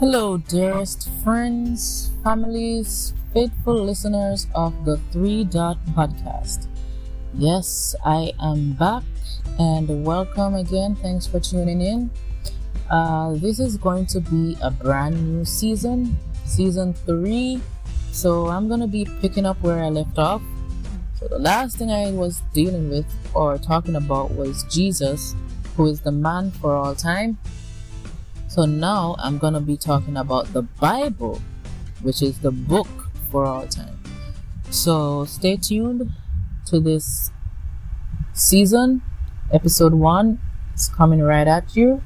Hello, dearest friends, families, faithful listeners of the Three Dot Podcast. Yes, I am back and welcome again. Thanks for tuning in. Uh, this is going to be a brand new season, season three. So I'm going to be picking up where I left off. So the last thing I was dealing with or talking about was Jesus, who is the man for all time. So now I'm going to be talking about the Bible, which is the book for all time. So stay tuned to this season. Episode 1 is coming right at you.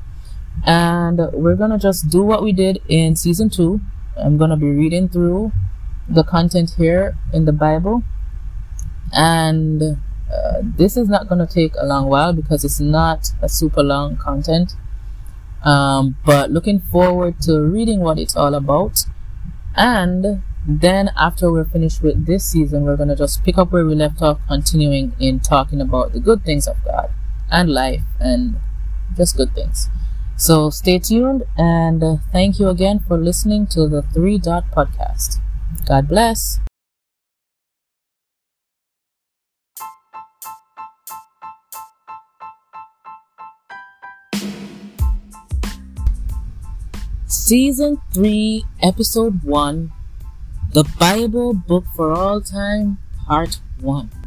And we're going to just do what we did in season 2. I'm going to be reading through the content here in the Bible. And uh, this is not going to take a long while because it's not a super long content. Um, but looking forward to reading what it's all about. And then after we're finished with this season, we're going to just pick up where we left off, continuing in talking about the good things of God and life and just good things. So stay tuned and thank you again for listening to the Three Dot Podcast. God bless. Season 3, Episode 1 The Bible Book for All Time, Part 1.